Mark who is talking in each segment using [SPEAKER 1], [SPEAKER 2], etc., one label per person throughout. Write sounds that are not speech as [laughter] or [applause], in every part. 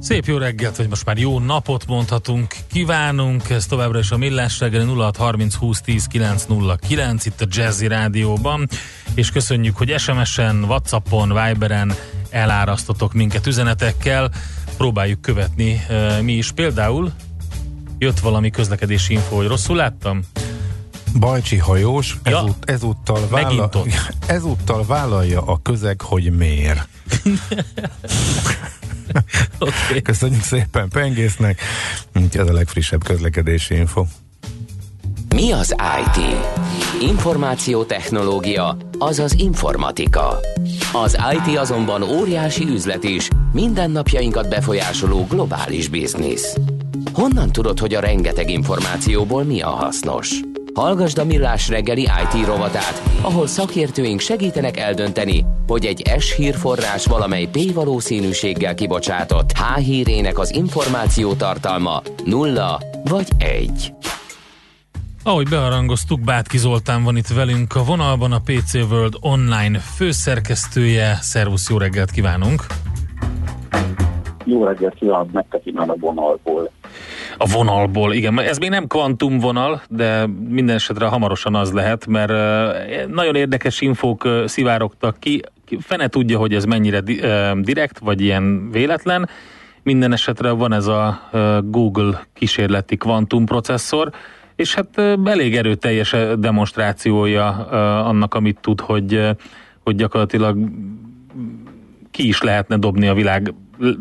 [SPEAKER 1] Szép jó reggelt, vagy most már jó napot mondhatunk, kívánunk, ez továbbra is a Millás reggeli 0630 20 10 909 itt a Jazzy Rádióban, és köszönjük, hogy SMS-en, Whatsappon, Viberen elárasztotok minket üzenetekkel, próbáljuk követni mi is. Például jött valami közlekedési info, hogy rosszul láttam?
[SPEAKER 2] Bajcsi hajós ja, ezút, ezúttal, vállal, [laughs] ezúttal vállalja a közeg, hogy miért. [laughs] [laughs] okay. Köszönjük szépen Pengésznek. Ez a legfrissebb közlekedési info.
[SPEAKER 3] Mi az IT? Információtechnológia, azaz informatika. Az IT azonban óriási üzlet is, mindennapjainkat befolyásoló globális biznisz. Honnan tudod, hogy a rengeteg információból mi a hasznos? Hallgasd a Millás reggeli IT rovatát, ahol szakértőink segítenek eldönteni, hogy egy S hírforrás valamely P valószínűséggel kibocsátott H hírének az információ tartalma nulla vagy egy.
[SPEAKER 1] Ahogy beharangoztuk, Bátki Zoltán van itt velünk a vonalban, a PC World online főszerkesztője. Szervusz, jó reggelt kívánunk!
[SPEAKER 4] Jó reggelt kívánok nektek innen a vonalból.
[SPEAKER 1] A vonalból, igen. Ez még nem kvantumvonal, de minden esetre hamarosan az lehet, mert nagyon érdekes infók szivárogtak ki. Fene tudja, hogy ez mennyire direkt, vagy ilyen véletlen. Minden esetre van ez a Google kísérleti kvantumprocesszor, és hát elég erőteljes demonstrációja annak, amit tud, hogy, hogy gyakorlatilag ki is lehetne dobni a világ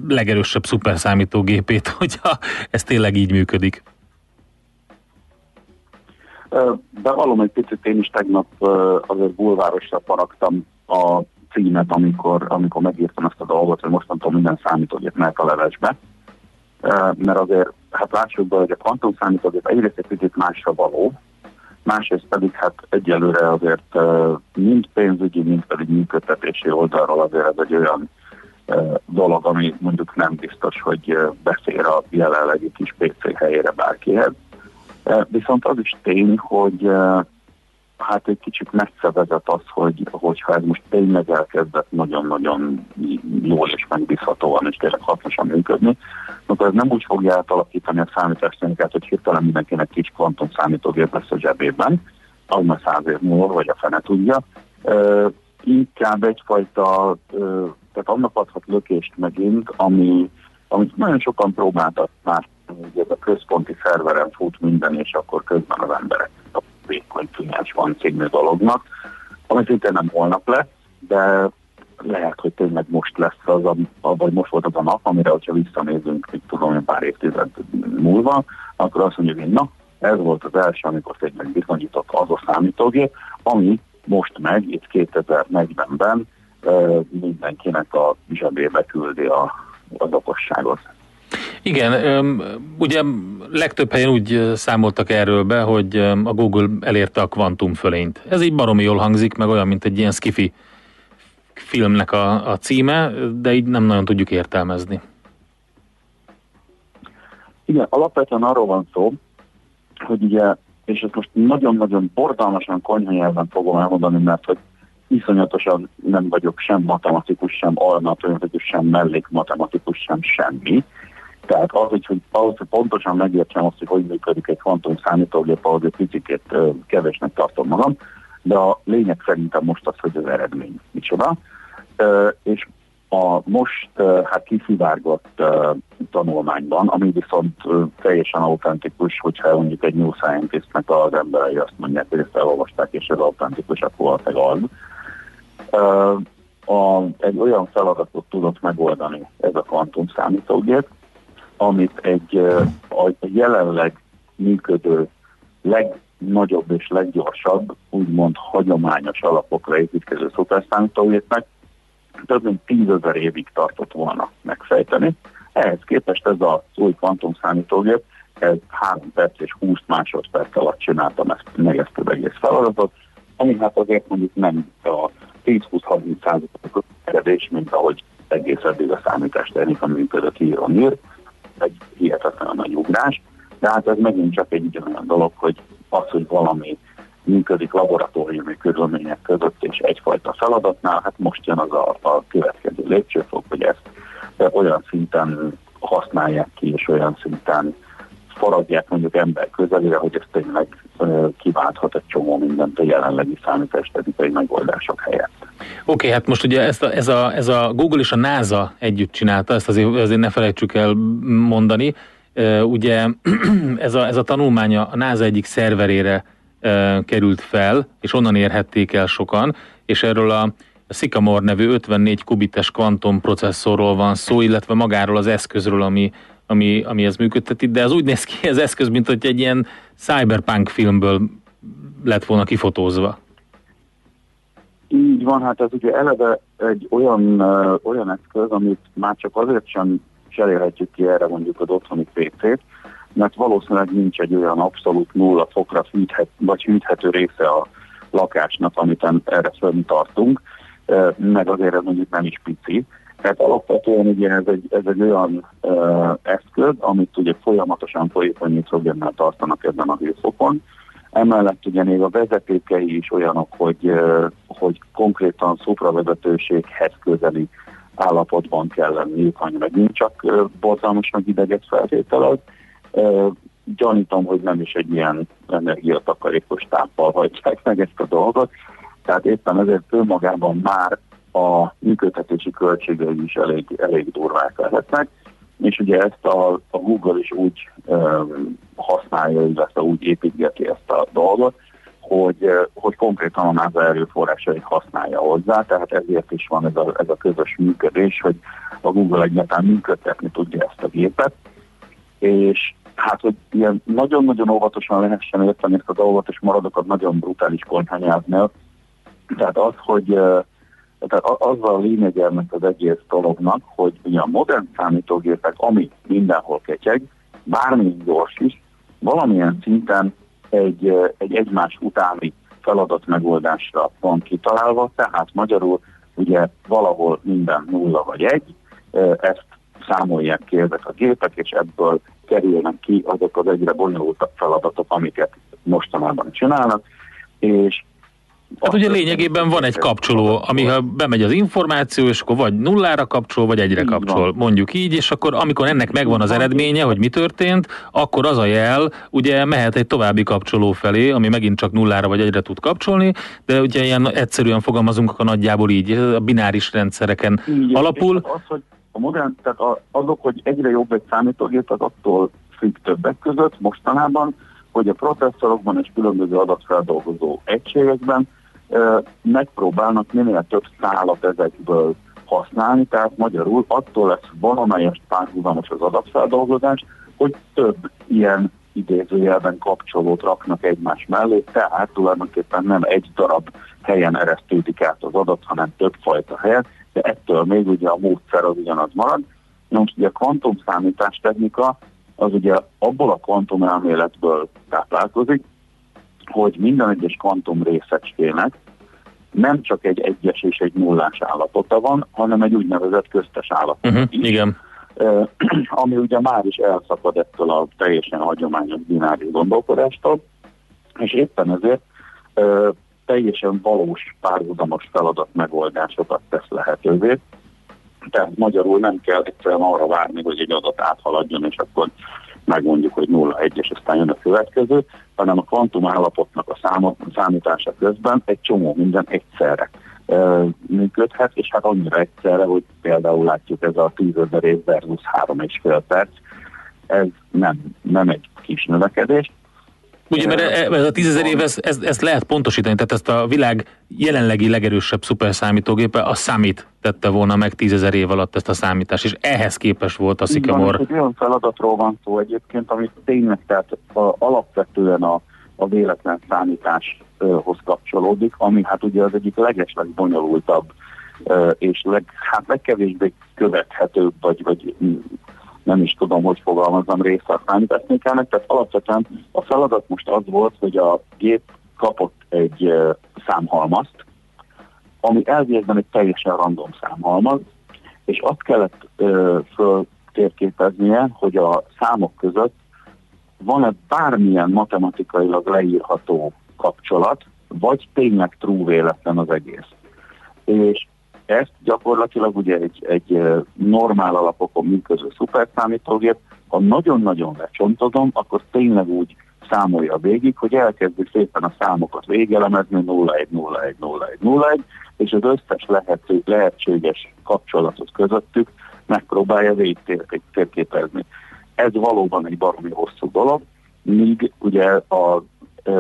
[SPEAKER 1] legerősebb szuperszámítógépét, [laughs] hogyha ez tényleg így működik.
[SPEAKER 4] Bevallom egy picit, én is tegnap azért bulvárosra paraktam a címet, amikor, amikor megírtam ezt a dolgot, hogy mostantól minden számítógép mehet a levesbe. Mert azért, hát lássuk be, hogy a kvantum számítógép egyrészt egy picit másra való, másrészt pedig hát egyelőre azért mind pénzügyi, mind pedig működtetési oldalról azért ez egy olyan dolog, ami mondjuk nem biztos, hogy beszél a jelenlegi kis PC helyére bárkihez. Viszont az is tény, hogy hát egy kicsit messze vezet az, hogy, hogyha ez most tényleg elkezdett nagyon-nagyon jól és megbízhatóan és tényleg hasznosan működni, akkor ez nem úgy fogja átalakítani a számítástechnikát, hogy hirtelen mindenkinek kis kvantum számítógép lesz a zsebében, az már száz év múlva, vagy a fene tudja. Inkább egyfajta tehát annak adhat lökést megint, ami, amit nagyon sokan próbáltak már, hogy ez a központi szerveren fut minden, és akkor közben az emberek a vékony tűnés van című dolognak, ami szintén nem holnap lesz, de lehet, hogy tényleg most lesz az, a, vagy most volt az a nap, amire, hogyha visszanézünk, mit tudom, pár évtized múlva, akkor azt mondjuk, hogy na, ez volt az első, amikor tényleg bizonyított az a számítógép, ami most meg, itt 2040-ben mindenkinek a zsebébe küldi a, az okosságot.
[SPEAKER 1] Igen, ugye legtöbb helyen úgy számoltak erről be, hogy a Google elérte a kvantum fölényt. Ez így baromi jól hangzik, meg olyan, mint egy ilyen skifi filmnek a, a címe, de így nem nagyon tudjuk értelmezni.
[SPEAKER 4] Igen, alapvetően arról van szó, hogy ugye, és ezt most nagyon-nagyon bordalmasan konyha fogom elmondani, mert hogy iszonyatosan nem vagyok sem matematikus, sem almatematikus, sem mellékmatematikus, sem semmi. Tehát az, hogy, hogy ahhoz, hogy pontosan megértsem azt, hogy hogy működik egy kvantum számítógép, ahhoz egy picit kevésnek tartom magam, de a lényeg szerintem most az, hogy az eredmény micsoda. És a most hát kiszivárgott tanulmányban, ami viszont teljesen autentikus, hogyha mondjuk egy New Scientistnek az emberei azt mondják, hogy ezt elolvasták, és ez autentikus, akkor valószínűleg az a, egy olyan feladatot tudott megoldani ez a kvantum számítógép, amit egy a jelenleg működő legnagyobb és leggyorsabb, úgymond hagyományos alapokra építkező szuperszámítógépnek több mint tízezer évig tartott volna megfejteni. Ehhez képest ez az új kvantumszámítógép, ez 3 perc és 20 másodperc alatt csináltam ezt, meg ezt az egész feladatot, ami hát azért mondjuk nem a 10-20-30 százalékos eredés, mint ahogy egész eddig a számítástechnika működött íron ír, egy hihetetlen nagy ugrás, de hát ez megint csak egy olyan dolog, hogy az, hogy valami működik laboratóriumi körülmények között és egyfajta feladatnál, hát most jön az a, a következő lépcsőfok, hogy ezt olyan szinten használják ki, és olyan szinten faragják mondjuk ember közelére, hogy ez tényleg kiválthat egy csomó mindent a jelenlegi számítástechnikai megoldások helyett.
[SPEAKER 1] Oké, okay, hát most ugye ezt a, ez, a, ez a Google és a NASA együtt csinálta, ezt azért, azért ne felejtsük el mondani. Ugye [clears throat] ez a, ez a tanulmánya a NASA egyik szerverére került fel, és onnan érhették el sokan, és erről a Sycamore nevű 54 kubites kvantum processzorról van szó, illetve magáról az eszközről, ami, ami, ami ez működteti, de az úgy néz ki az eszköz, mint hogy egy ilyen cyberpunk filmből lett volna kifotózva.
[SPEAKER 4] Így van, hát ez ugye eleve egy olyan, olyan eszköz, amit már csak azért sem cserélhetjük ki erre mondjuk az otthoni PC-t, mert valószínűleg nincs egy olyan abszolút nulla fokra fűthet, vagy hűthető része a lakásnak, amit erre fönn tartunk, meg azért ez mondjuk nem is pici. Tehát alapvetően ugye ez egy, ez egy olyan uh, eszköz, amit ugye folyamatosan folyékony nitrogénnel tartanak ebben a hőfokon. Emellett ugye még a vezetékei is olyanok, hogy, uh, hogy konkrétan szupravezetőséghez közeli állapotban kell lenni, hanem megint csak borzalmasan hideget feltételez. Gyanítom, hogy nem is egy ilyen energiatakarékos táppal hagyják meg ezt a dolgot. Tehát éppen ezért önmagában már a működtetési költségei is elég, elég durvák lehetnek, és ugye ezt a, a Google is úgy um, használja, illetve úgy építgeti ezt a dolgot, hogy, hogy konkrétan a NASA erőforrásait használja hozzá, tehát ezért is van ez a, ez a közös működés, hogy a Google egyáltalán működtetni tudja ezt a gépet, és hát, hogy ilyen nagyon-nagyon óvatosan lehessen érteni ezt a dolgot, és maradokat nagyon brutális konyhányázni. Tehát az, hogy tehát az a lényeg ennek az egész dolognak, hogy ugye a modern számítógépek, ami mindenhol ketyeg, bármilyen gyors is, valamilyen szinten egy, egy egymás utáni feladat megoldásra van kitalálva, tehát magyarul ugye valahol minden nulla vagy egy, ezt számolják ki ezek a gépek, és ebből kerülnek ki azok az egyre bonyolultabb feladatok, amiket mostanában csinálnak, és
[SPEAKER 1] Hát ugye lényegében van egy kapcsoló, ami ha bemegy az információ, és akkor vagy nullára kapcsol, vagy egyre kapcsol, mondjuk így, és akkor amikor ennek megvan az eredménye, hogy mi történt, akkor az a jel ugye mehet egy további kapcsoló felé, ami megint csak nullára vagy egyre tud kapcsolni, de ugye ilyen egyszerűen fogalmazunk, akkor nagyjából így, a bináris rendszereken így, alapul.
[SPEAKER 4] Az, hogy a modern, tehát azok, hogy egyre jobb egy számítógép, az attól függ többek között mostanában, hogy a processzorokban és különböző adatfeldolgozó egységekben megpróbálnak minél több szálat ezekből használni, tehát magyarul attól lesz valamelyest párhuzamos az adatfeldolgozás, hogy több ilyen idézőjelben kapcsolót raknak egymás mellé, tehát tulajdonképpen nem egy darab helyen eresztődik át az adat, hanem több fajta helyen, de ettől még ugye a módszer az ugyanaz marad. Na most ugye a kvantumszámítás technika az ugye abból a kvantum elméletből táplálkozik, hogy minden egyes kvantum részecskének nem csak egy egyes és egy nullás állapota van, hanem egy úgynevezett köztes állapot uh-huh.
[SPEAKER 1] Igen. [clears throat]
[SPEAKER 4] ami ugye már is elszakad ettől a teljesen hagyományos bináris gondolkodástól, és éppen ezért teljesen valós párhuzamos feladat megoldásokat tesz lehetővé. Tehát magyarul nem kell egyszerűen arra várni, hogy egy adat áthaladjon, és akkor megmondjuk, hogy 0-1, és aztán jön a következő, hanem a kvantum állapotnak a számot, számítása közben egy csomó minden egyszerre e, működhet, és hát annyira egyszerre, hogy például látjuk ez a 10 ezer év versus 3,5 perc, ez nem, nem egy kis növekedés,
[SPEAKER 1] Ugye, mert e- ez a tízezer év, ezt, ezt, ezt lehet pontosítani, tehát ezt a világ jelenlegi legerősebb szuperszámítógépe, a Summit tette volna meg tízezer év alatt ezt a számítást, és ehhez képes volt a Sycamore.
[SPEAKER 4] Egy olyan feladatról van szó egyébként, amit tényleg tehát a, alapvetően a, a véletlen számításhoz kapcsolódik, ami hát ugye az egyik legesleg bonyolultabb és leg, hát legkevésbé követhetőbb, vagy, vagy nem is tudom, hogy fogalmazom része a számítástechnikának, tehát alapvetően a feladat most az volt, hogy a gép kapott egy számhalmazt, ami elvégben egy teljesen random számhalmaz, és azt kellett uh, föltérképeznie, hogy a számok között van-e bármilyen matematikailag leírható kapcsolat, vagy tényleg true véletlen az egész. És ezt gyakorlatilag ugye egy, egy normál alapokon működő szuperszámítógép, ha nagyon-nagyon lecsontozom, akkor tényleg úgy számolja végig, hogy elkezdi szépen a számokat végelemezni 0, 1, 0, 1, 0, 1, 0, 1, és az összes lehető, lehetséges kapcsolatot közöttük megpróbálja végig térképezni. Ez valóban egy baromi hosszú dolog, míg ugye a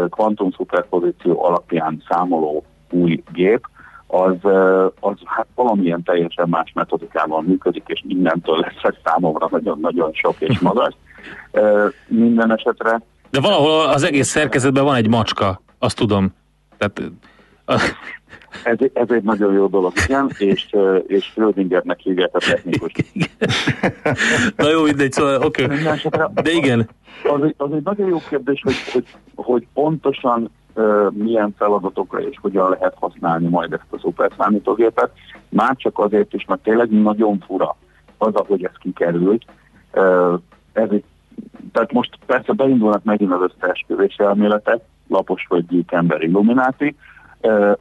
[SPEAKER 4] kvantum szuperpozíció alapján számoló új gép, az, az hát valamilyen teljesen más metodikával működik, és innentől lesz számomra nagyon-nagyon sok és [laughs] magas. Minden esetre.
[SPEAKER 1] De valahol az egész szerkezetben van egy macska, azt tudom. Tehát,
[SPEAKER 4] ez, ez egy nagyon jó dolog, igen, és, és Schrödingernek hívják a technikus.
[SPEAKER 1] Na jó, mindegy, szóval oké. Okay. De igen.
[SPEAKER 4] Az egy, az egy nagyon jó kérdés, hogy, hogy, hogy pontosan milyen feladatokra és hogyan lehet használni majd ezt a szuperszámítógépet. Már csak azért is, mert tényleg nagyon fura az, ahogy ez kikerült. Ez egy, tehát most persze beindulnak megint az összeesküvés elméletek, lapos vagy gyík ember illumináti,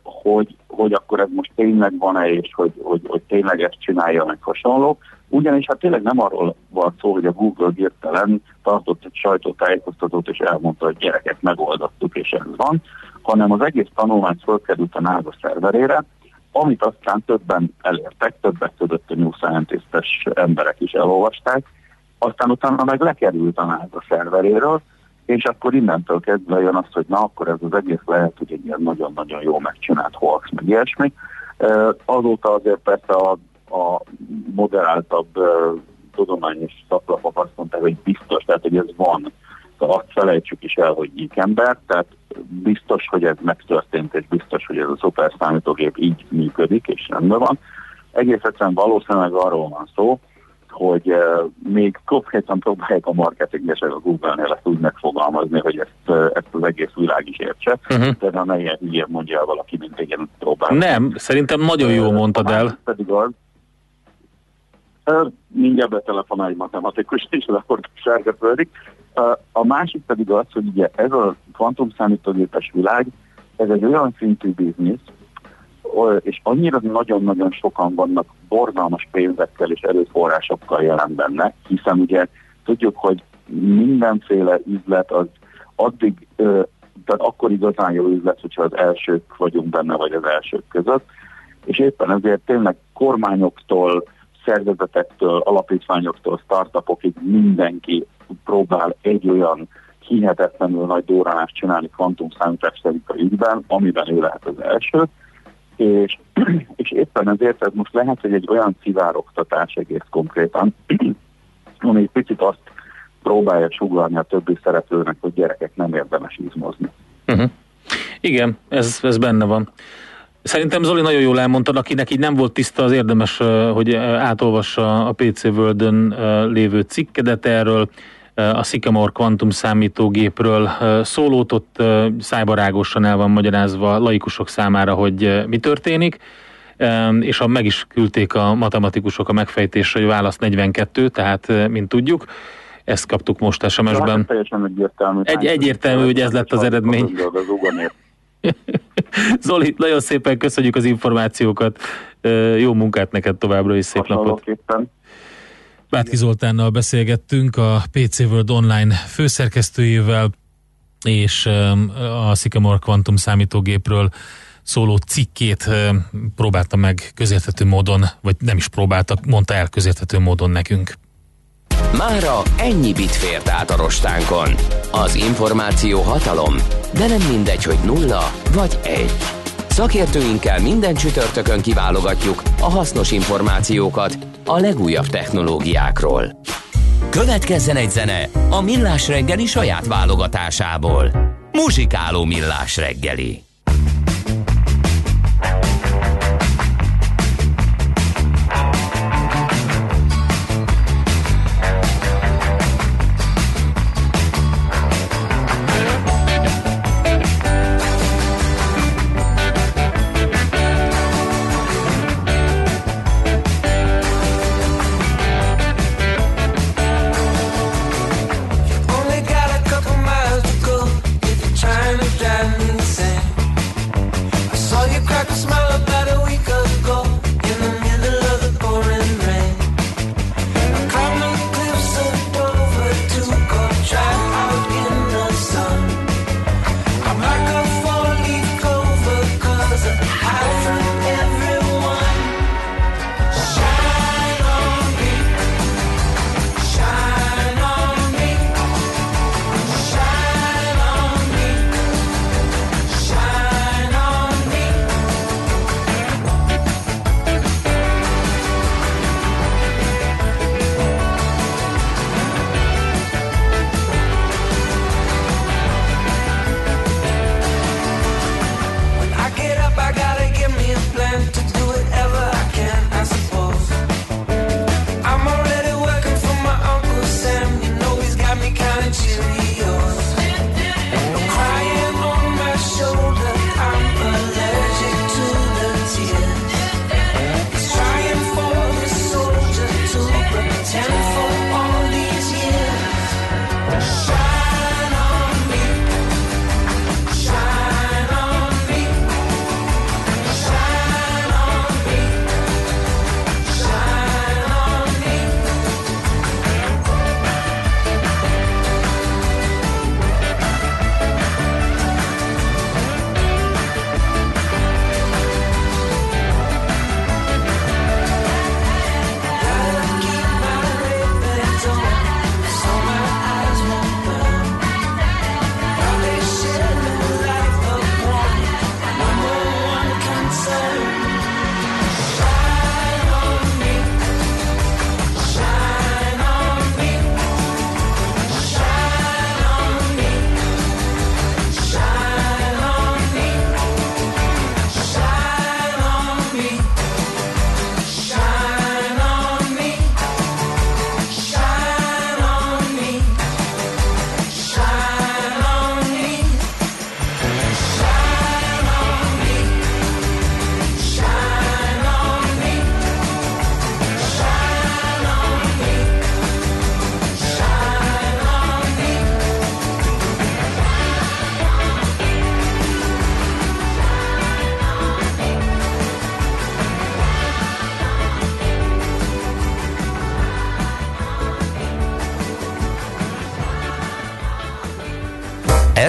[SPEAKER 4] hogy, hogy akkor ez most tényleg van-e, és hogy, hogy, hogy tényleg ezt csinálja meg hasonló. Ugyanis hát tényleg nem arról van szó, hogy a Google hirtelen tartott egy sajtótájékoztatót, és elmondta, hogy gyerekek megoldottuk, és ez van, hanem az egész tanulmány fölkerült a NASA szerverére, amit aztán többen elértek, többek között a New Scientist-es emberek is elolvasták, aztán utána meg lekerült a NASA szerveréről, és akkor innentől kezdve jön azt, hogy na akkor ez az egész lehet, hogy egy ilyen nagyon-nagyon jó megcsinált hoax, meg ilyesmi. Azóta azért persze a, a moderáltabb tudományos szaklapok azt mondták, hogy biztos, tehát hogy ez van, azt felejtsük is el, hogy így ember, tehát biztos, hogy ez megtörtént, és biztos, hogy ez a szuper számítógép így működik, és rendben van. Egész egyszerűen valószínűleg arról van szó, hogy uh, még konkrétan próbálják a marketingesek a Google-nél ezt úgy megfogalmazni, hogy ezt, uh, ezt az egész világ is értse. Uh-huh. De ne ilyen hülyén mondja el valaki, mint igen próbál.
[SPEAKER 1] Nem, szerintem nagyon jól mondtad el.
[SPEAKER 4] Pedig az, uh, mindjárt betelefonál egy matematikus, és akkor sárga földik. Uh, a másik pedig az, hogy ugye ez a kvantumszámítógépes világ, ez egy olyan szintű biznisz, és annyira nagyon-nagyon sokan vannak borzalmas pénzekkel és erőforrásokkal jelen benne, hiszen ugye tudjuk, hogy mindenféle üzlet az addig, tehát akkor igazán jó üzlet, hogyha az elsők vagyunk benne, vagy az elsők között, és éppen ezért tényleg kormányoktól, szervezetektől, alapítványoktól, startupokig mindenki próbál egy olyan hihetetlenül nagy dóranást csinálni kvantumszámítás szerint a ügyben, amiben ő lehet az első, és, [clears throat] és éppen ezért ez most lehet, hogy egy olyan szivároktatás egész konkrétan, [clears throat] ami egy picit azt próbálja sugalni a többi szereplőnek, hogy gyerekek nem érdemes izmozni.
[SPEAKER 1] Uh-huh. Igen, ez, ez benne van. Szerintem Zoli nagyon jól elmondtad, akinek így nem volt tiszta, az érdemes, hogy átolvassa a PC world lévő cikkedet erről a Sycamore kvantum számítógépről szólót, ott szájbarágosan el van magyarázva laikusok számára, hogy mi történik, és a, meg is küldték a matematikusok a megfejtésre, hogy válasz 42, tehát mint tudjuk, ezt kaptuk most SMS-ben. Egy, egyértelmű, hogy ez lett az eredmény. [laughs] Zoli, nagyon szépen köszönjük az információkat. Jó munkát neked továbbra is, szép napot. Bátki Zoltánnal beszélgettünk, a PC World Online főszerkesztőjével, és a Sycamore Quantum számítógépről szóló cikkét próbálta meg közérthető módon, vagy nem is próbáltak, mondta el közérthető módon nekünk.
[SPEAKER 3] Mára ennyi bit fért át a rostánkon. Az információ hatalom, de nem mindegy, hogy nulla vagy egy. Szakértőinkkel minden csütörtökön kiválogatjuk a hasznos információkat a legújabb technológiákról. Következzen egy zene a Millás reggeli saját válogatásából. Muzsikáló Millás reggeli.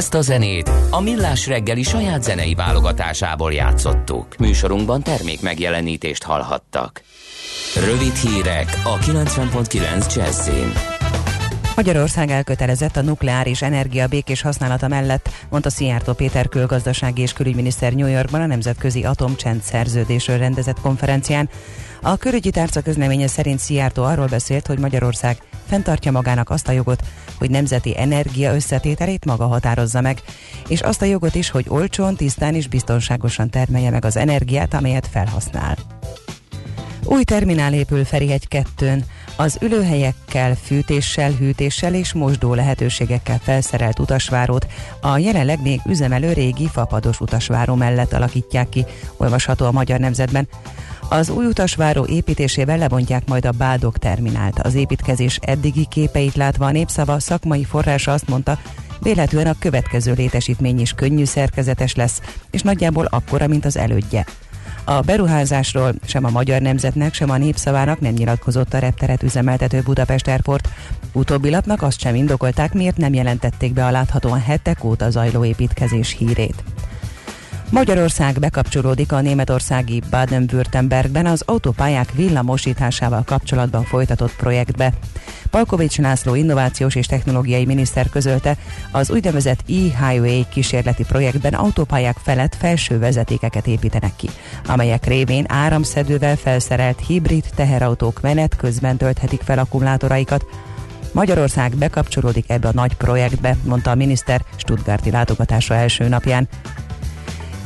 [SPEAKER 3] Ezt a zenét a Millás reggeli saját zenei válogatásából játszottuk. Műsorunkban termék megjelenítést hallhattak. Rövid hírek a 90.9 Jazzin.
[SPEAKER 5] Magyarország elkötelezett a nukleáris energia békés használata mellett, mondta Szijjártó Péter külgazdasági és külügyminiszter New Yorkban a Nemzetközi Atomcsend szerződésről rendezett konferencián. A körügyi tárca közleménye szerint Szijjártó arról beszélt, hogy Magyarország fenntartja magának azt a jogot, hogy nemzeti energia összetételét maga határozza meg, és azt a jogot is, hogy olcsón, tisztán és biztonságosan termelje meg az energiát, amelyet felhasznál. Új terminál épül Ferihegy 2 az ülőhelyekkel, fűtéssel, hűtéssel és mosdó lehetőségekkel felszerelt utasvárót a jelenleg még üzemelő régi fapados utasváró mellett alakítják ki, olvasható a Magyar Nemzetben. Az új utasváró építésével lebontják majd a Bádok terminált. Az építkezés eddigi képeit látva a népszava szakmai forrása azt mondta, véletlenül a következő létesítmény is könnyű szerkezetes lesz, és nagyjából akkora, mint az elődje. A beruházásról sem a Magyar Nemzetnek, sem a Népszavának nem nyilatkozott a repteret üzemeltető Budapest Airport. Utóbbi lapnak azt sem indokolták, miért nem jelentették be a láthatóan hetek óta zajló építkezés hírét. Magyarország bekapcsolódik a németországi Baden-Württembergben az autópályák villamosításával kapcsolatban folytatott projektbe. Palkovics László innovációs és technológiai miniszter közölte, az úgynevezett e-highway kísérleti projektben autópályák felett felső vezetékeket építenek ki, amelyek révén áramszedővel felszerelt hibrid teherautók menet közben tölthetik fel akkumulátoraikat, Magyarország bekapcsolódik ebbe a nagy projektbe, mondta a miniszter Stuttgarti látogatása első napján.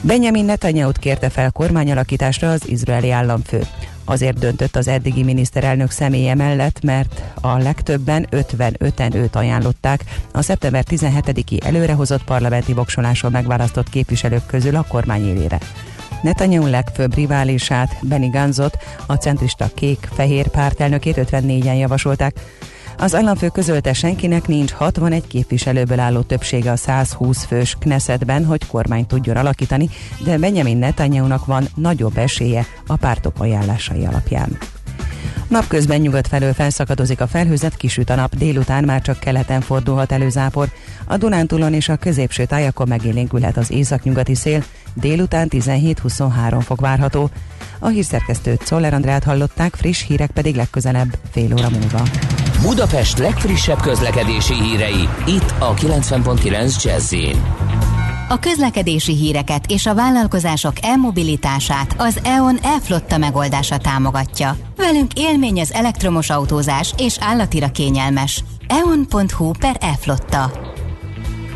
[SPEAKER 5] Benjamin Netanyahu-t kérte fel kormányalakításra az izraeli államfő. Azért döntött az eddigi miniszterelnök személye mellett, mert a legtöbben 55-en őt ajánlották a szeptember 17-i előrehozott parlamenti voksoláson megválasztott képviselők közül a kormány élére. Netanyahu legfőbb riválisát, Benny Ganzot, a centrista kék-fehér pártelnökét 54-en javasolták, az államfő közölte senkinek nincs 61 képviselőből álló többsége a 120 fős Knessetben, hogy kormányt tudjon alakítani, de Benjamin Netanyahu-nak van nagyobb esélye a pártok ajánlásai alapján. Napközben nyugat felől felszakadozik a felhőzet, kisüt a nap, délután már csak keleten fordulhat elő zápor. A Dunántúlon és a középső tájakon megélénkülhet az északnyugati szél, délután 17-23 fok várható. A hírszerkesztőt Szoller Andrát hallották, friss hírek pedig legközelebb fél óra múlva.
[SPEAKER 3] Budapest legfrissebb közlekedési hírei, itt a 90.9 jazz
[SPEAKER 6] a közlekedési híreket és a vállalkozások e-mobilitását az EON e-flotta megoldása támogatja. Velünk élmény az elektromos autózás és állatira kényelmes. eon.hu per e-flotta.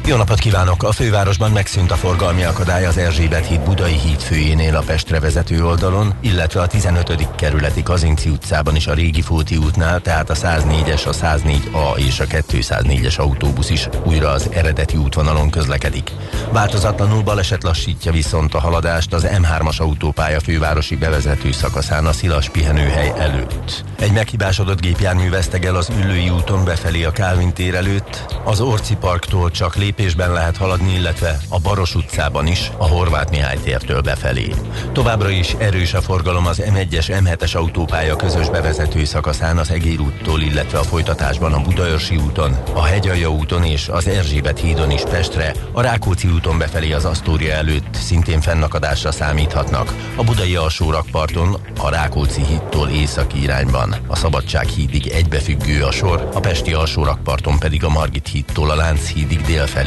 [SPEAKER 7] Jó napot kívánok! A fővárosban megszűnt a forgalmi akadály az Erzsébet híd Budai híd főjénél a Pestre vezető oldalon, illetve a 15. kerületi Kazinci utcában is a régi Fóti útnál, tehát a 104-es, a 104A és a 204-es autóbusz is újra az eredeti útvonalon közlekedik. Változatlanul baleset lassítja viszont a haladást az M3-as autópálya fővárosi bevezető szakaszán a Szilas pihenőhely előtt. Egy meghibásodott gépjármű vesztegel az Üllői úton befelé a Kálvin tér előtt, az Orci parktól csak lép lépésben lehet haladni, illetve a Baros utcában is, a Horváth Mihály tértől befelé. Továbbra is erős a forgalom az M1-es, M7-es autópálya közös bevezető szakaszán az Egér úttól, illetve a folytatásban a Budaörsi úton, a Hegyalja úton és az Erzsébet hídon is Pestre, a Rákóczi úton befelé az Asztória előtt szintén fennakadásra számíthatnak. A Budai alsórakparton a Rákóczi hídtól északi irányban, a Szabadság hídig egybefüggő a sor, a Pesti alsórakparton pedig a Margit hídtól a Lánchídig délfelé felé.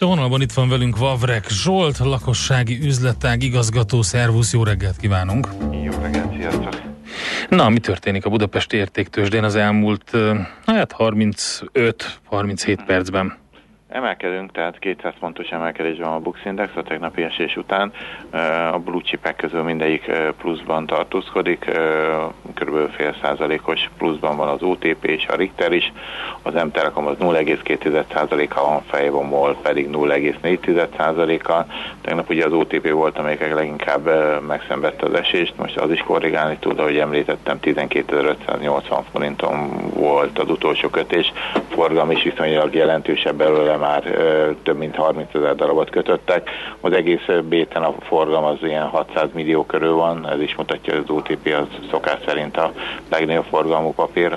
[SPEAKER 1] A vonalban itt van velünk Vavrek Zsolt, lakossági üzletág igazgató. Szervusz, jó reggelt kívánunk!
[SPEAKER 8] Jó reggelt, sziasztok!
[SPEAKER 1] Na, mi történik a Budapesti értéktősdén az elmúlt hát 35-37 percben?
[SPEAKER 8] Emelkedünk, tehát 200 pontos emelkedés van a Bux Index a tegnapi esés után. A blue chipek közül mindegyik pluszban tartózkodik, kb. fél százalékos pluszban van az OTP és a Richter is, az M-Telekom az 0,2%-a van fejében, MOL pedig 0,4%-a. Tegnap ugye az OTP volt, amelyek leginkább megszenvedte az esést, most az is korrigálni tud, ahogy említettem, 12.580 forinton volt az utolsó kötés, forgalom is viszonylag jelentősebb belőle már több mint 30 ezer darabot kötöttek. Az egész béten a forgalom az ilyen 600 millió körül van, ez is mutatja, hogy az OTP az szokás szerint a legnagyobb forgalmú papír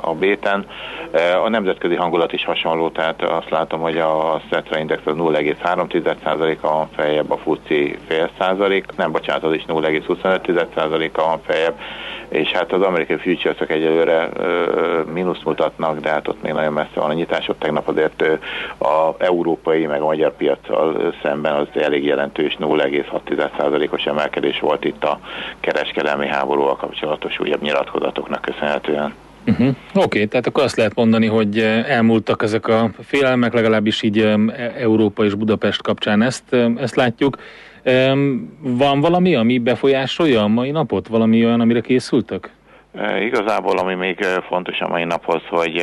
[SPEAKER 8] a béten. A nemzetközi hangulat is hasonló, tehát azt látom, hogy a Szetra Index az 0,3%-a van feljebb, a FUCI fél százalék, nem bocsánat, az is 0,25%-a van feljebb, és hát az amerikai futuresok egyelőre mínusz mutatnak, de hát ott még nagyon messze van a nyitás, ott tegnap azért a európai meg a magyar piacsal szemben az elég jelentős 0,6%-os emelkedés volt itt a kereskedelmi háborúval kapcsolatos újabb nyilatkozatoknak köszönhetően.
[SPEAKER 1] Uh-huh. Oké, okay, tehát akkor azt lehet mondani, hogy elmúltak ezek a félelmek, legalábbis így e, Európa és Budapest kapcsán ezt, ezt látjuk. Van valami, ami befolyásolja a mai napot? Valami olyan, amire készültek?
[SPEAKER 8] Igazából, ami még fontos a mai naphoz, hogy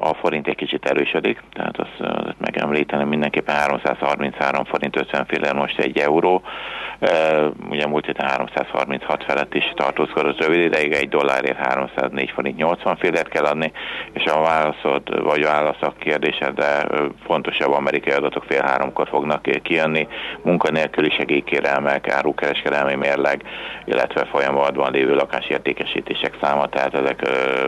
[SPEAKER 8] a forint egy kicsit erősödik, tehát azt, azt megemlítenem mindenképpen 333 forint 50 fillér most egy euró, ugye múlt héten 336 felett is tartózkodott rövid ideig, egy dollárért 304 forint 80 félért kell adni, és a válaszod, vagy válaszok kérdése, de fontosabb amerikai adatok fél háromkor fognak kijönni, munkanélküli segélykérelmek, árukereskedelmi mérleg, illetve folyamatban lévő lakásértékesítések száma, tehát ezek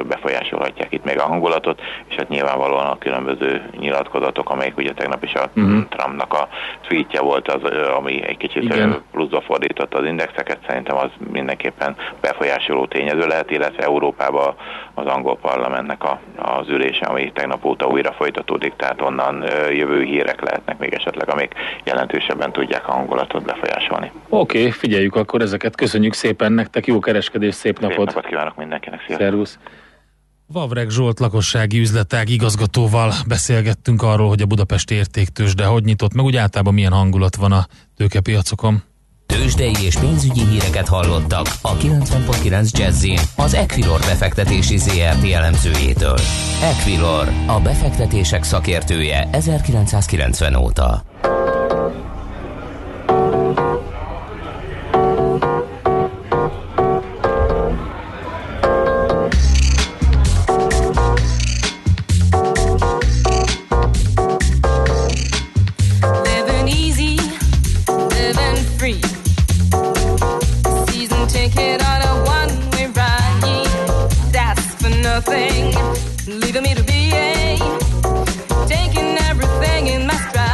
[SPEAKER 8] befolyásolhatják itt még a hangulatot, és hát nyilvánvalóan a különböző nyilatkozatok, amelyek ugye tegnap is a uh-huh. Trumpnak a tweetje volt, az, ami egy kicsit Igen pluszba fordította az indexeket, szerintem az mindenképpen befolyásoló tényező lehet, illetve Európában az angol parlamentnek a, az ülése, ami tegnap óta újra folytatódik, tehát onnan jövő hírek lehetnek még esetleg, amik jelentősebben tudják a hangulatot befolyásolni.
[SPEAKER 1] Oké, okay, figyeljük akkor ezeket. Köszönjük szépen nektek, jó kereskedés, szép napot! Szép
[SPEAKER 8] napot kívánok mindenkinek,
[SPEAKER 1] szia! Szervusz! Vavreg Zsolt lakossági üzletág igazgatóval beszélgettünk arról, hogy a Budapesti értéktős, de hogy nyitott meg, úgy általában milyen hangulat van a tőkepiacokon.
[SPEAKER 3] Tőzsdei és pénzügyi híreket hallottak a 90.9 jazz az Equilor befektetési ZRT elemzőjétől. Equilor, a befektetések szakértője 1990 óta.
[SPEAKER 9] Nothing I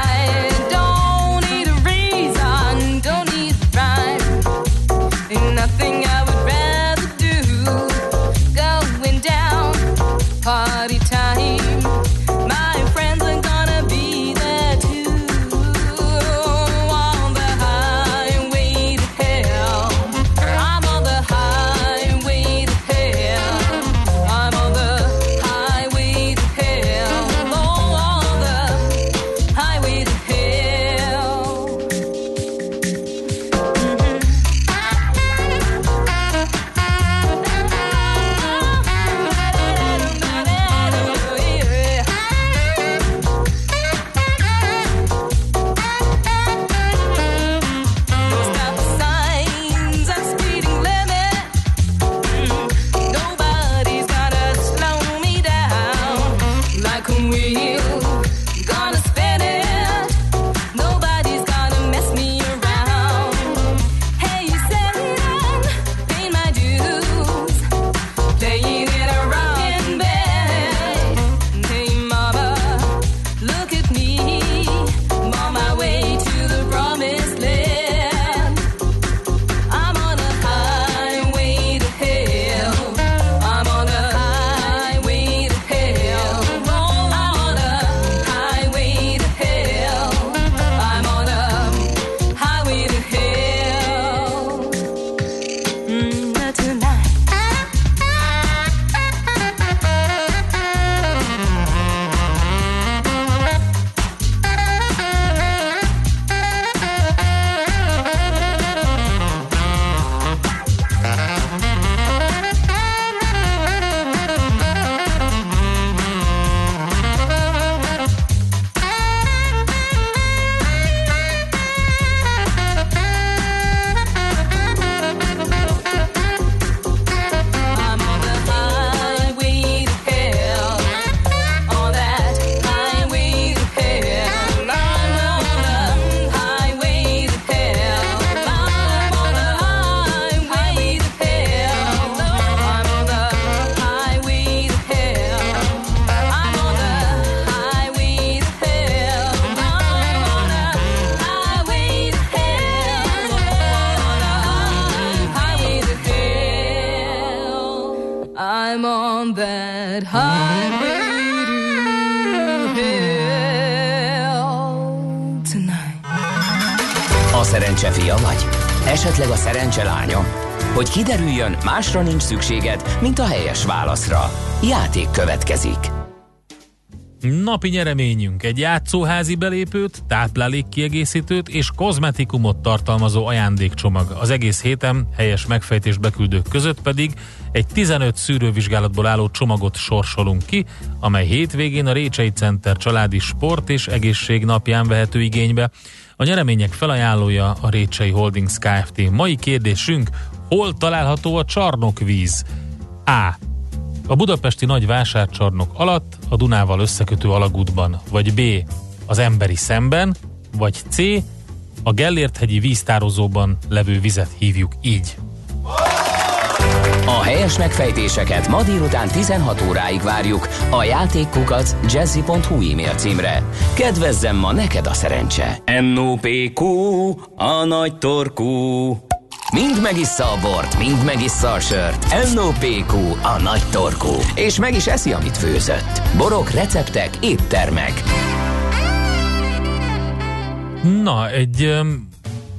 [SPEAKER 9] I'm on that highway to tonight.
[SPEAKER 3] A szerencse fia vagy? Esetleg a szerencse lánya? Hogy kiderüljön, másra nincs szükséged, mint a helyes válaszra. Játék következik.
[SPEAKER 1] Napi nyereményünk egy játszóházi belépőt, táplálék kiegészítőt és kozmetikumot tartalmazó ajándékcsomag. Az egész héten helyes megfejtés beküldők között pedig egy 15 szűrővizsgálatból álló csomagot sorsolunk ki, amely hétvégén a Récsei Center családi sport és egészség napján vehető igénybe. A nyeremények felajánlója a Récsei Holdings Kft. Mai kérdésünk, hol található a csarnokvíz? A. A budapesti nagy vásárcsarnok alatt, a Dunával összekötő alagútban, vagy B. az emberi szemben, vagy C. a Gellért-hegyi víztározóban levő vizet hívjuk így.
[SPEAKER 3] A helyes megfejtéseket ma délután 16 óráig várjuk a játékkukac jazzy.hu e-mail címre. Kedvezzem ma neked a szerencse! NOPQ, a nagy torkú. Mind megissza a bort, mind megissza a sört. NOPQ, a nagy torkú. És meg is eszi, amit főzött. Borok, receptek, éttermek.
[SPEAKER 1] Na, egy um,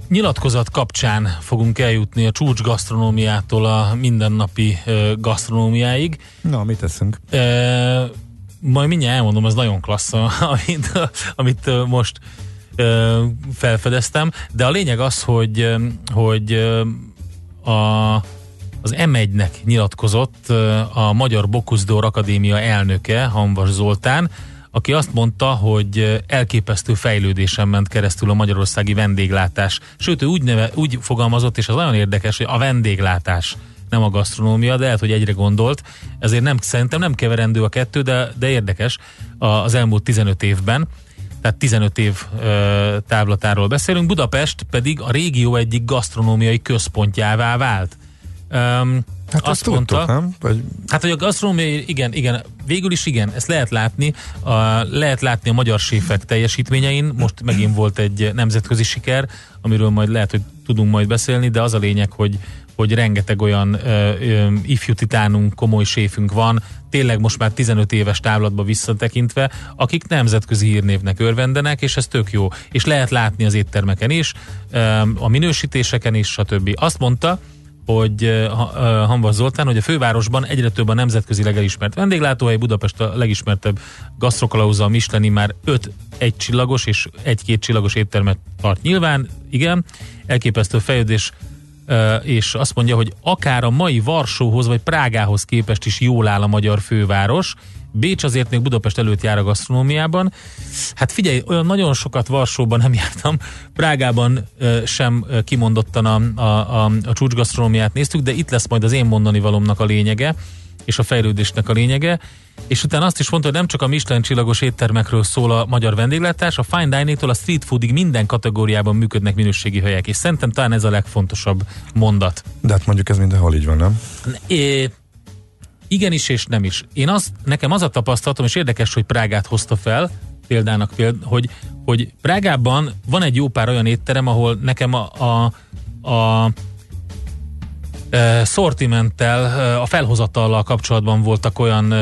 [SPEAKER 1] nyilatkozat kapcsán fogunk eljutni a csúcs gasztronómiától a mindennapi uh, gasztronómiáig.
[SPEAKER 2] Na, mit teszünk?
[SPEAKER 1] Uh, majd mindjárt elmondom, ez nagyon klassz, [laughs] amit, amit uh, most uh, felfedeztem, de a lényeg az, hogy, hogy a, az M1-nek nyilatkozott a Magyar Bokuszdór Akadémia elnöke, Hanvas Zoltán, aki azt mondta, hogy elképesztő fejlődésen ment keresztül a magyarországi vendéglátás. Sőt, ő úgy, neve, úgy fogalmazott, és az nagyon érdekes, hogy a vendéglátás nem a gasztronómia, de lehet, hogy egyre gondolt. Ezért nem, szerintem nem keverendő a kettő, de, de érdekes az elmúlt 15 évben. Tehát 15 év ö, távlatáról beszélünk. Budapest pedig a régió egyik gasztronómiai központjává vált. Um,
[SPEAKER 2] Hát azt mondta, tudtuk, nem? Vagy...
[SPEAKER 1] Hát, hogy a gasztronómia, igen, igen, végül is igen, ezt lehet látni. A, lehet látni a magyar séfek teljesítményein. Most megint volt egy nemzetközi siker, amiről majd lehet, hogy tudunk majd beszélni, de az a lényeg, hogy hogy rengeteg olyan ö, ö, ifjú titánunk, komoly séfünk van, tényleg most már 15 éves távlatba visszatekintve, akik nemzetközi hírnévnek örvendenek, és ez tök jó. És lehet látni az éttermeken is, ö, a minősítéseken is, stb. Azt mondta, hogy Hanvas Zoltán, hogy a fővárosban egyre több a nemzetközileg elismert vendéglátóhely, Budapest a legismertebb gasztrokalauza, a Michelin már 5 egy csillagos és egy-két csillagos éttermet tart nyilván, igen, elképesztő fejlődés és azt mondja, hogy akár a mai Varsóhoz vagy Prágához képest is jól áll a magyar főváros, Bécs azért még Budapest előtt jár a gasztronómiában. Hát figyelj, olyan nagyon sokat Varsóban nem jártam, Prágában sem kimondottan a, a, a, a csúcsgasztronómiát néztük, de itt lesz majd az én mondani valomnak a lényege, és a fejlődésnek a lényege. És utána azt is mondta, hogy nem csak a Michelin csillagos éttermekről szól a magyar vendéglátás, a fine dining-tól a street foodig minden kategóriában működnek minőségi helyek, és szerintem talán ez a legfontosabb mondat.
[SPEAKER 2] De hát mondjuk ez mindenhol így van, nem?
[SPEAKER 1] É, igenis és nem is. Én az, nekem az a tapasztalatom, és érdekes, hogy Prágát hozta fel, példának példa, hogy, hogy Prágában van egy jó pár olyan étterem, ahol nekem a, a, a szortimenttel, a felhozatallal kapcsolatban voltak olyan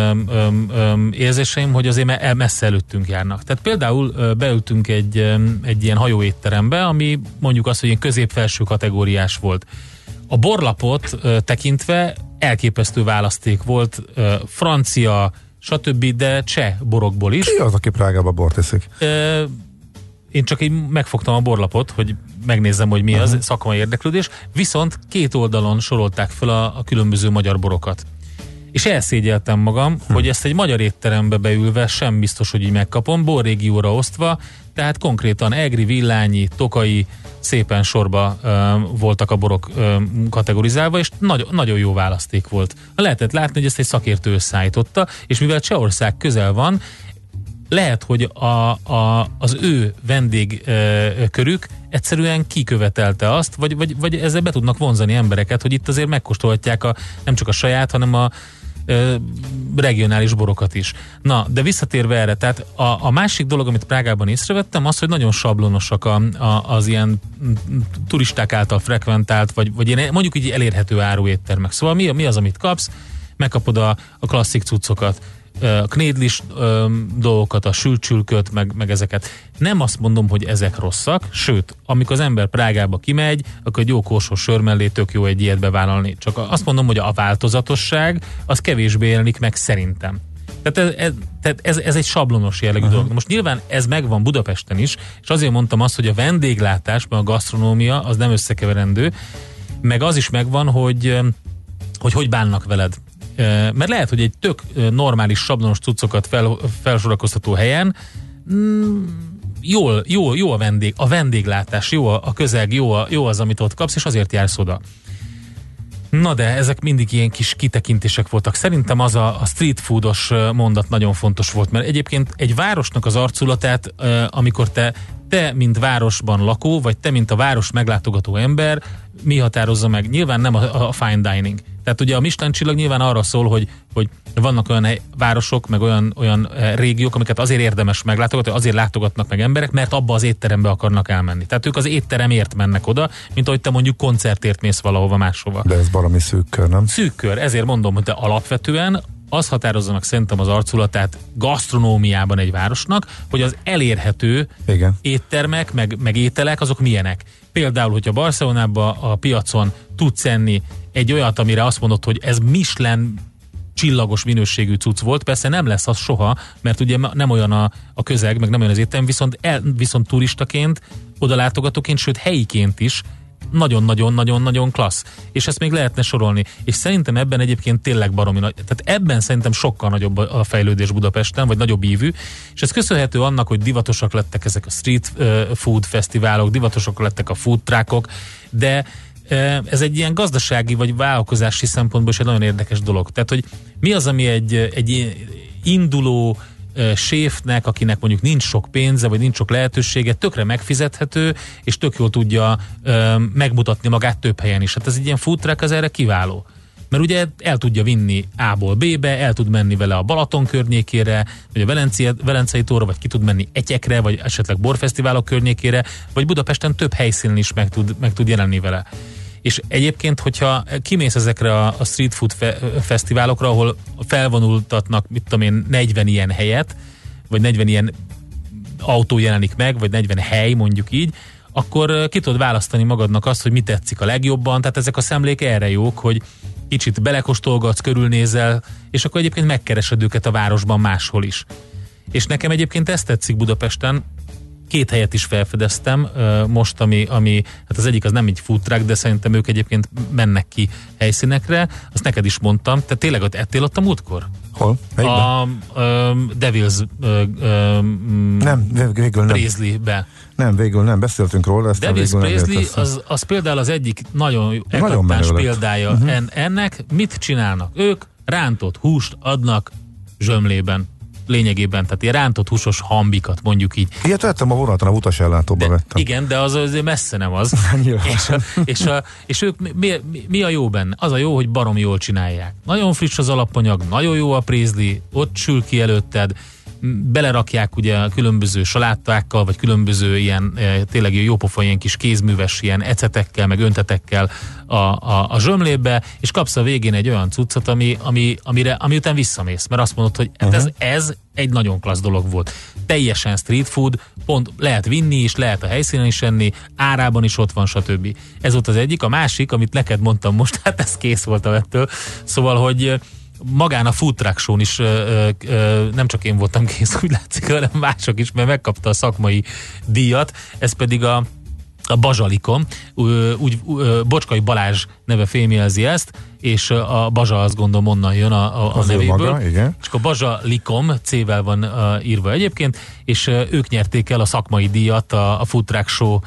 [SPEAKER 1] érzéseim, hogy azért messze előttünk járnak. Tehát például beültünk egy, egy ilyen hajóétterembe, ami mondjuk azt, hogy ilyen közép-felső kategóriás volt. A borlapot tekintve elképesztő választék volt, francia, stb., de cseh borokból is.
[SPEAKER 2] Ki az, aki Prágába bort iszik?
[SPEAKER 1] Én csak így megfogtam a borlapot, hogy megnézzem, hogy mi uh-huh. az szakmai érdeklődés, viszont két oldalon sorolták fel a, a különböző magyar borokat. És elszégyeltem magam, hm. hogy ezt egy magyar étterembe beülve sem biztos, hogy így megkapom, borrégióra osztva, tehát konkrétan Egri, Villányi, Tokai, szépen sorba ö, voltak a borok ö, kategorizálva, és nagy, nagyon jó választék volt. Lehetett látni, hogy ezt egy szakértő összeállította, és mivel Csehország közel van, lehet, hogy a, a, az ő vendég ö, körük egyszerűen kikövetelte azt, vagy, vagy, vagy ezzel be tudnak vonzani embereket, hogy itt azért megkóstolhatják a, nem csak a saját, hanem a regionális borokat is. Na, de visszatérve erre, tehát a, a másik dolog, amit Prágában észrevettem, az, hogy nagyon sablonosak a, a, az ilyen turisták által frekventált, vagy, vagy ilyen, mondjuk így elérhető áruéttermek. Szóval mi, mi az, amit kapsz? megkapod a, a klasszik cuccokat, a knédlis dolgokat, a sülcsülköt, meg, meg ezeket. Nem azt mondom, hogy ezek rosszak, sőt, amikor az ember Prágába kimegy, akkor egy jó korsós sör mellé tök jó egy ilyet bevállalni. Csak azt mondom, hogy a változatosság az kevésbé jelenik meg szerintem. Tehát ez, ez, tehát ez, ez egy sablonos jellegű uh-huh. dolog. Most nyilván ez megvan Budapesten is, és azért mondtam azt, hogy a vendéglátás, meg a gasztronómia az nem összekeverendő, meg az is megvan, hogy hogy hogy bánnak veled. Mert lehet, hogy egy tök normális, sablonos cuccokat fel, felsorakoztató helyen mm, jól, jó, jó a vendég, a vendéglátás, jó a, a közeg, jó, a, jó az, amit ott kapsz, és azért jársz oda. Na de ezek mindig ilyen kis kitekintések voltak. Szerintem az a, a street foodos mondat nagyon fontos volt, mert egyébként egy városnak az arculatát, amikor te, te, mint városban lakó, vagy te, mint a város meglátogató ember, mi határozza meg? Nyilván nem a, a fine dining. Tehát ugye a Michelin csillag nyilván arra szól, hogy, hogy vannak olyan hely, városok, meg olyan, olyan régiók, amiket azért érdemes meglátogatni, azért látogatnak meg emberek, mert abba az étterembe akarnak elmenni. Tehát ők az étteremért mennek oda, mint ahogy te mondjuk koncertért mész valahova máshova.
[SPEAKER 2] De ez valami szűk kör, nem?
[SPEAKER 1] Szűk kör, ezért mondom, hogy te alapvetően az határozzanak szerintem az arculatát gasztronómiában egy városnak, hogy az elérhető Igen. éttermek, meg, meg ételek, azok milyenek. Például, hogyha Barcelonában a piacon tudsz enni egy olyat, amire azt mondod, hogy ez Michelin csillagos minőségű cucc volt, persze nem lesz az soha, mert ugye nem olyan a, a közeg, meg nem olyan az étterem, viszont, el, viszont turistaként, oda látogatóként, sőt helyiként is nagyon-nagyon-nagyon-nagyon klassz. És ezt még lehetne sorolni. És szerintem ebben egyébként tényleg baromi nagy. Tehát ebben szerintem sokkal nagyobb a fejlődés Budapesten, vagy nagyobb ívű. És ez köszönhető annak, hogy divatosak lettek ezek a street food fesztiválok, divatosak lettek a food truckok, de ez egy ilyen gazdasági vagy vállalkozási szempontból is egy nagyon érdekes dolog. Tehát, hogy mi az, ami egy, egy induló séfnek, akinek mondjuk nincs sok pénze, vagy nincs sok lehetősége, tökre megfizethető, és tök jól tudja megmutatni magát több helyen is. Hát ez egy ilyen food truck, az erre kiváló. Mert ugye el tudja vinni A-ból B-be, el tud menni vele a Balaton környékére, vagy a Velencia, Velencei tóra, vagy ki tud menni Egyekre, vagy esetleg borfesztiválok környékére, vagy Budapesten több helyszínen is meg tud, meg tud jelenni vele. És egyébként, hogyha kimész ezekre a, a street food fe, fesztiválokra, ahol felvonultatnak, mit tudom én, 40 ilyen helyet, vagy 40 ilyen autó jelenik meg, vagy 40 hely, mondjuk így, akkor ki tudod választani magadnak azt, hogy mi tetszik a legjobban. Tehát ezek a szemlék erre jók, hogy kicsit belekostolgatsz, körülnézel, és akkor egyébként megkeresed őket a városban máshol is. És nekem egyébként ezt tetszik Budapesten, két helyet is felfedeztem most, ami, ami hát az egyik az nem egy food truck, de szerintem ők egyébként mennek ki helyszínekre, azt neked is mondtam, te tényleg ott ettél ott a múltkor?
[SPEAKER 2] Hol?
[SPEAKER 1] Melyikben? A um, Devils
[SPEAKER 2] um, nem, végül nem.
[SPEAKER 1] Paisley-be.
[SPEAKER 2] Nem, végül nem, beszéltünk róla, ezt
[SPEAKER 1] Devils Paisley az, az például az egyik nagyon eklattáns példája uh-huh. en, ennek. Mit csinálnak? Ők rántott húst adnak zsömlében lényegében, tehát ilyen rántott húsos hambikat, mondjuk így.
[SPEAKER 2] Ilyet vettem a vonaton, a utasjellátóban
[SPEAKER 1] de,
[SPEAKER 2] vettem.
[SPEAKER 1] Igen, de az azért messze nem az. [laughs] és, a, és, a, és ők, mi, mi, a jó benne? Az a jó, hogy barom jól csinálják. Nagyon friss az alapanyag, nagyon jó a prézli, ott sül ki előtted, belerakják ugye a különböző salátákkal, vagy különböző ilyen e, tényleg jópofa ilyen kis kézműves ilyen ecetekkel, meg öntetekkel a, a, a zsömlébe, és kapsz a végén egy olyan cuccot, ami, ami, amire, ami után visszamész, mert azt mondod, hogy uh-huh. ez, ez egy nagyon klassz dolog volt. Teljesen street food, pont lehet vinni is, lehet a helyszínen is enni, árában is ott van, stb. Ez volt az egyik. A másik, amit neked mondtam most, [laughs] hát ez kész volt ettől. Szóval, hogy magán a food truck show is ö, ö, nem csak én voltam kész, úgy látszik, hanem mások is, mert megkapta a szakmai díjat, ez pedig a a Bazsalikom, úgy Bocskai Balázs neve fémjelzi ezt, és a Bazsa azt gondolom onnan jön a, a, a nevéből. Maga, igen. És a Bazsalikom C-vel van uh, írva egyébként, és uh, ők nyerték el a szakmai díjat a, a Food Truck Show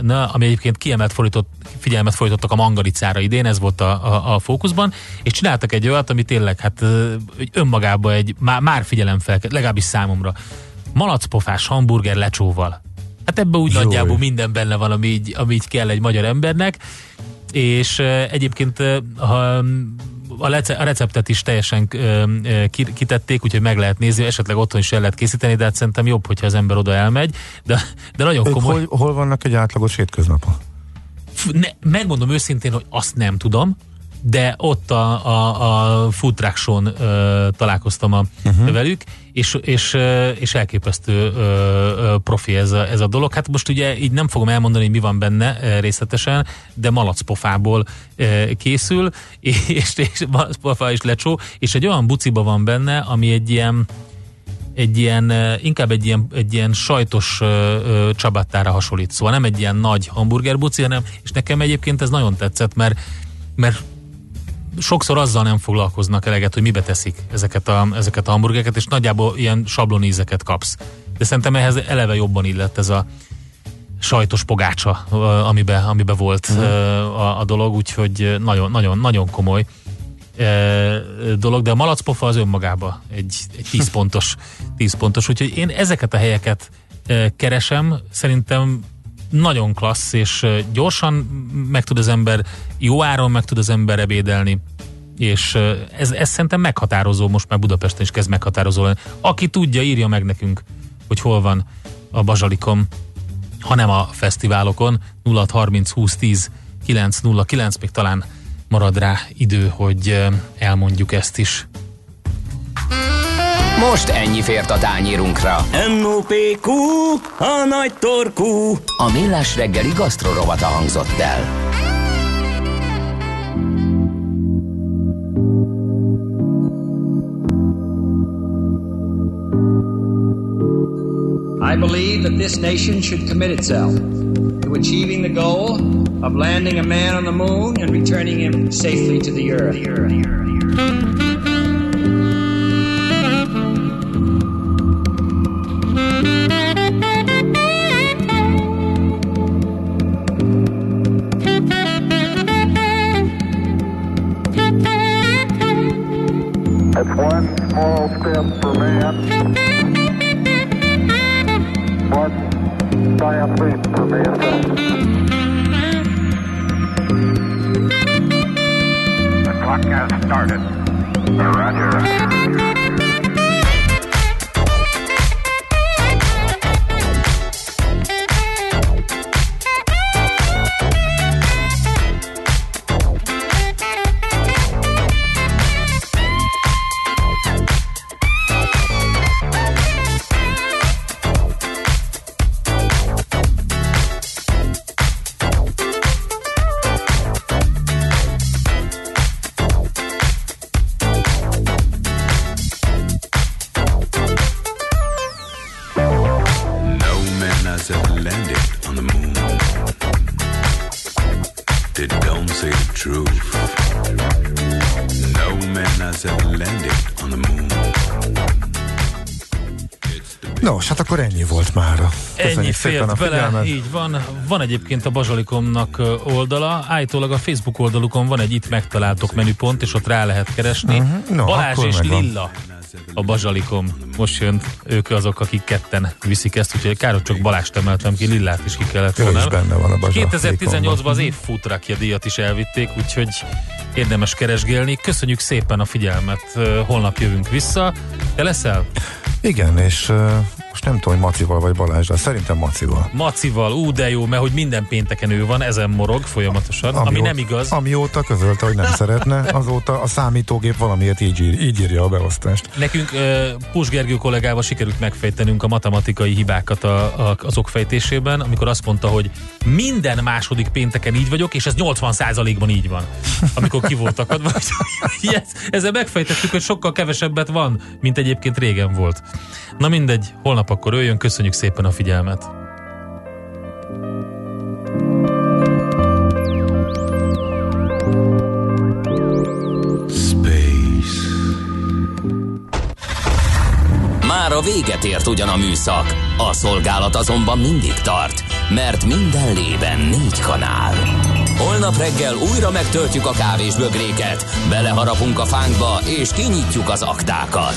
[SPEAKER 1] na, ami egyébként kiemelt fordított, figyelmet fordítottak a mangaricára idén, ez volt a, a, a fókuszban, és csináltak egy olyat, ami tényleg hát önmagában egy, már, már fel, legalábbis számomra. Malacpofás hamburger lecsóval. Hát ebben úgy Jó. nagyjából minden benne van, ami így, ami így kell egy magyar embernek, és egyébként ha a, receptet is teljesen kitették, úgyhogy meg lehet nézni, esetleg otthon is el lehet készíteni, de hát szerintem jobb, hogyha az ember oda elmegy, de, de nagyon ők komoly.
[SPEAKER 2] Hol, hol vannak egy átlagos hétköznapon?
[SPEAKER 1] Ne, megmondom őszintén, hogy azt nem tudom, de ott a, a, a Food Traction uh, találkoztam a, uh-huh. velük, és, és, és elképesztő uh, profi ez a, ez a dolog. Hát most ugye így nem fogom elmondani, hogy mi van benne részletesen, de malacpofából készül, [laughs] és, és malacpofa és lecsó, és egy olyan buciba van benne, ami egy ilyen egy ilyen, inkább egy ilyen, egy ilyen sajtos uh, csabattára hasonlít. Szóval nem egy ilyen nagy hamburgerbuci, hanem, és nekem egyébként ez nagyon tetszett, mert, mert sokszor azzal nem foglalkoznak eleget, hogy mibe teszik ezeket a, ezeket a hamburgereket, és nagyjából ilyen sablonízeket kapsz. De szerintem ehhez eleve jobban illett ez a sajtos pogácsa, amibe, amibe volt uh-huh. a, a dolog, úgyhogy nagyon, nagyon, nagyon komoly dolog, de a malacpofa az önmagába egy, egy 10 pontos, 10 pontos, úgyhogy én ezeket a helyeket keresem, szerintem nagyon klassz, és gyorsan meg tud az ember, jó áron meg tud az ember ebédelni, és ez, ez szerintem meghatározó, most már Budapesten is kezd meghatározó lenni. Aki tudja, írja meg nekünk, hogy hol van a Bazsalikom, hanem a fesztiválokon 0630 20 10 909, még talán marad rá idő, hogy elmondjuk ezt is.
[SPEAKER 3] Most ennyi fért a tányírunkra.
[SPEAKER 10] M.O.P.Q. A nagy torkú.
[SPEAKER 3] A millás reggeli gasztrorovata hangzott el.
[SPEAKER 11] I believe that this nation should commit itself to achieving the goal of landing a man on the moon and returning him safely to the earth. The earth, the earth, the earth. clock has started. Roger.
[SPEAKER 1] Fért bele, így van. Van egyébként a Bazsalikomnak oldala, állítólag a Facebook oldalukon van egy itt megtaláltok menüpont, és ott rá lehet keresni. Uh-huh. No, Balázs és megvan. Lilla a Bazsalikom. Most jön ők azok, akik ketten viszik ezt, úgyhogy kár, csak Balást emeltem ki, Lillát is ki kellett volna.
[SPEAKER 2] is benne van a
[SPEAKER 1] 2018-ban az év futrakja díjat is elvitték, úgyhogy érdemes keresgélni. Köszönjük szépen a figyelmet, holnap jövünk vissza. Te leszel?
[SPEAKER 2] Igen, és most nem tudom, hogy Macival vagy Balázsral. Szerintem Macival.
[SPEAKER 1] Macival, ú, de jó, mert hogy minden pénteken ő van, ezen morog folyamatosan, ami, ami nem igaz.
[SPEAKER 2] Amióta közölte, hogy nem [laughs] szeretne, azóta a számítógép valamiért így, ír, így írja a beosztást.
[SPEAKER 1] Nekünk Pus Gergő kollégával sikerült megfejtenünk a matematikai hibákat a, a, az okfejtésében, amikor azt mondta, hogy minden második pénteken így vagyok, és ez 80%-ban így van, amikor ki volt akadva. [laughs] Ezzel megfejtettük, hogy sokkal kevesebbet van, mint egyébként régen volt. Na mindegy, holnap akkor öljön, köszönjük szépen a figyelmet!
[SPEAKER 3] Már a véget ért ugyan a műszak, a szolgálat azonban mindig tart, mert minden lében négy kanál. Holnap reggel újra megtöltjük a kávés bögréket, beleharapunk a fánkba és kinyitjuk az aktákat.